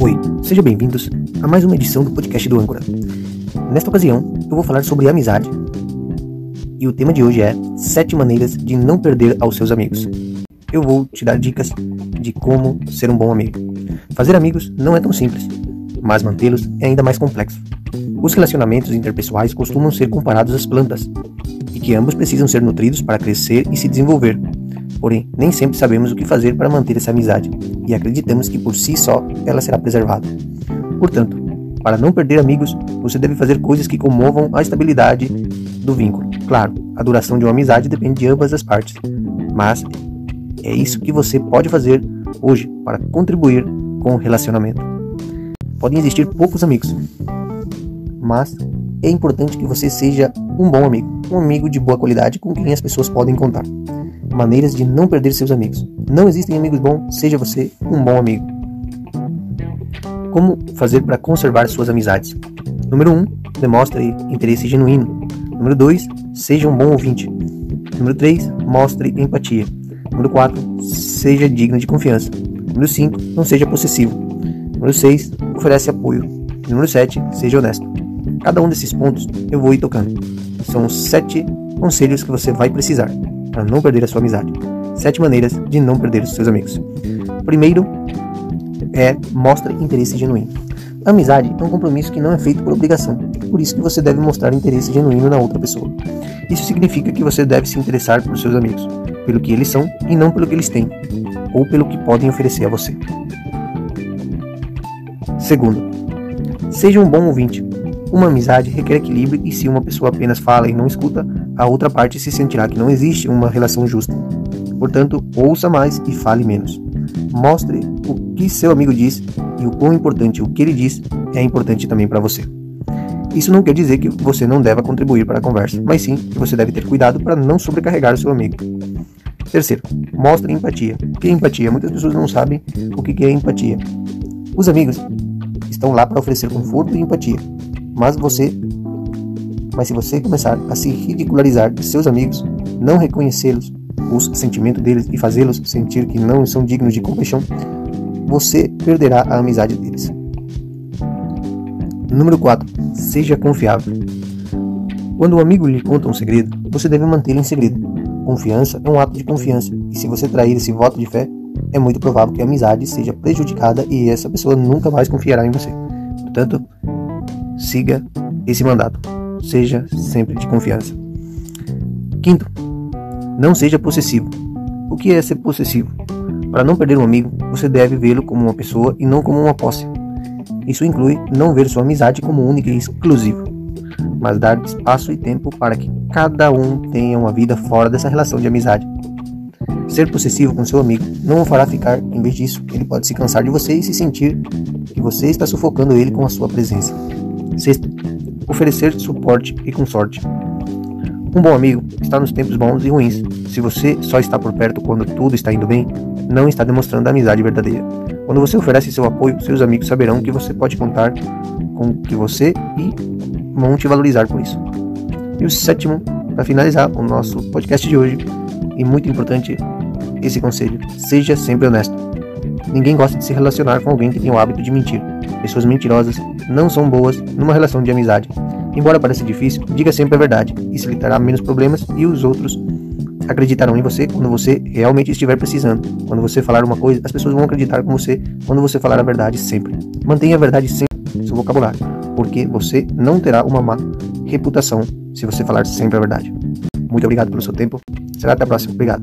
Oi, sejam bem-vindos a mais uma edição do podcast do Âncora. Nesta ocasião, eu vou falar sobre amizade. E o tema de hoje é 7 maneiras de não perder aos seus amigos. Eu vou te dar dicas de como ser um bom amigo. Fazer amigos não é tão simples, mas mantê-los é ainda mais complexo. Os relacionamentos interpessoais costumam ser comparados às plantas, e que ambos precisam ser nutridos para crescer e se desenvolver. Porém, nem sempre sabemos o que fazer para manter essa amizade, e acreditamos que por si só ela será preservada. Portanto, para não perder amigos, você deve fazer coisas que comovam a estabilidade do vínculo. Claro, a duração de uma amizade depende de ambas as partes, mas é isso que você pode fazer hoje para contribuir com o relacionamento. Podem existir poucos amigos, mas é importante que você seja um bom amigo, um amigo de boa qualidade com quem as pessoas podem contar. Maneiras de não perder seus amigos. Não existem amigos bons, seja você um bom amigo. Como fazer para conservar suas amizades? Número 1. Um, demonstre interesse genuíno. Número 2. Seja um bom ouvinte. Número 3. Mostre empatia. Número 4. Seja digno de confiança. Número 5. Não seja possessivo. Número 6. Oferece apoio. Número 7. Seja honesto. Cada um desses pontos eu vou ir tocando. São os 7 conselhos que você vai precisar para não perder a sua amizade. 7 maneiras de não perder os seus amigos. Primeiro, é mostre interesse genuíno. A amizade é um compromisso que não é feito por obrigação, por isso que você deve mostrar interesse genuíno na outra pessoa. Isso significa que você deve se interessar por seus amigos, pelo que eles são e não pelo que eles têm, ou pelo que podem oferecer a você. Segundo, seja um bom ouvinte. Uma amizade requer equilíbrio e se uma pessoa apenas fala e não escuta, a outra parte se sentirá que não existe uma relação justa. Portanto, ouça mais e fale menos. Mostre o que seu amigo diz e o quão importante o que ele diz é importante também para você. Isso não quer dizer que você não deva contribuir para a conversa, mas sim que você deve ter cuidado para não sobrecarregar o seu amigo. Terceiro, mostre empatia. O que é empatia? Muitas pessoas não sabem o que é empatia. Os amigos estão lá para oferecer conforto e empatia, mas você mas se você começar a se ridicularizar de seus amigos, não reconhecê-los, os sentimentos deles e fazê-los sentir que não são dignos de compaixão, você perderá a amizade deles. Número 4. Seja confiável. Quando um amigo lhe conta um segredo, você deve mantê-lo em segredo. Confiança é um ato de confiança, e se você trair esse voto de fé, é muito provável que a amizade seja prejudicada e essa pessoa nunca mais confiará em você. Portanto, siga esse mandato. Seja sempre de confiança. Quinto, não seja possessivo. O que é ser possessivo? Para não perder um amigo, você deve vê-lo como uma pessoa e não como uma posse. Isso inclui não ver sua amizade como única e exclusiva, mas dar espaço e tempo para que cada um tenha uma vida fora dessa relação de amizade. Ser possessivo com seu amigo não o fará ficar, em vez disso, ele pode se cansar de você e se sentir que você está sufocando ele com a sua presença. Sexto, oferecer suporte e consorte. Um bom amigo está nos tempos bons e ruins. Se você só está por perto quando tudo está indo bem, não está demonstrando a amizade verdadeira. Quando você oferece seu apoio, seus amigos saberão que você pode contar com que você e vão te valorizar por isso. E o sétimo, para finalizar o nosso podcast de hoje, e muito importante esse conselho: seja sempre honesto. Ninguém gosta de se relacionar com alguém que tem o hábito de mentir. Pessoas mentirosas não são boas numa relação de amizade. Embora pareça difícil, diga sempre a verdade. Isso lhe trará menos problemas e os outros acreditarão em você quando você realmente estiver precisando. Quando você falar uma coisa, as pessoas vão acreditar com você quando você falar a verdade sempre. Mantenha a verdade sempre no seu vocabulário, porque você não terá uma má reputação se você falar sempre a verdade. Muito obrigado pelo seu tempo. Será até a próxima. Obrigado.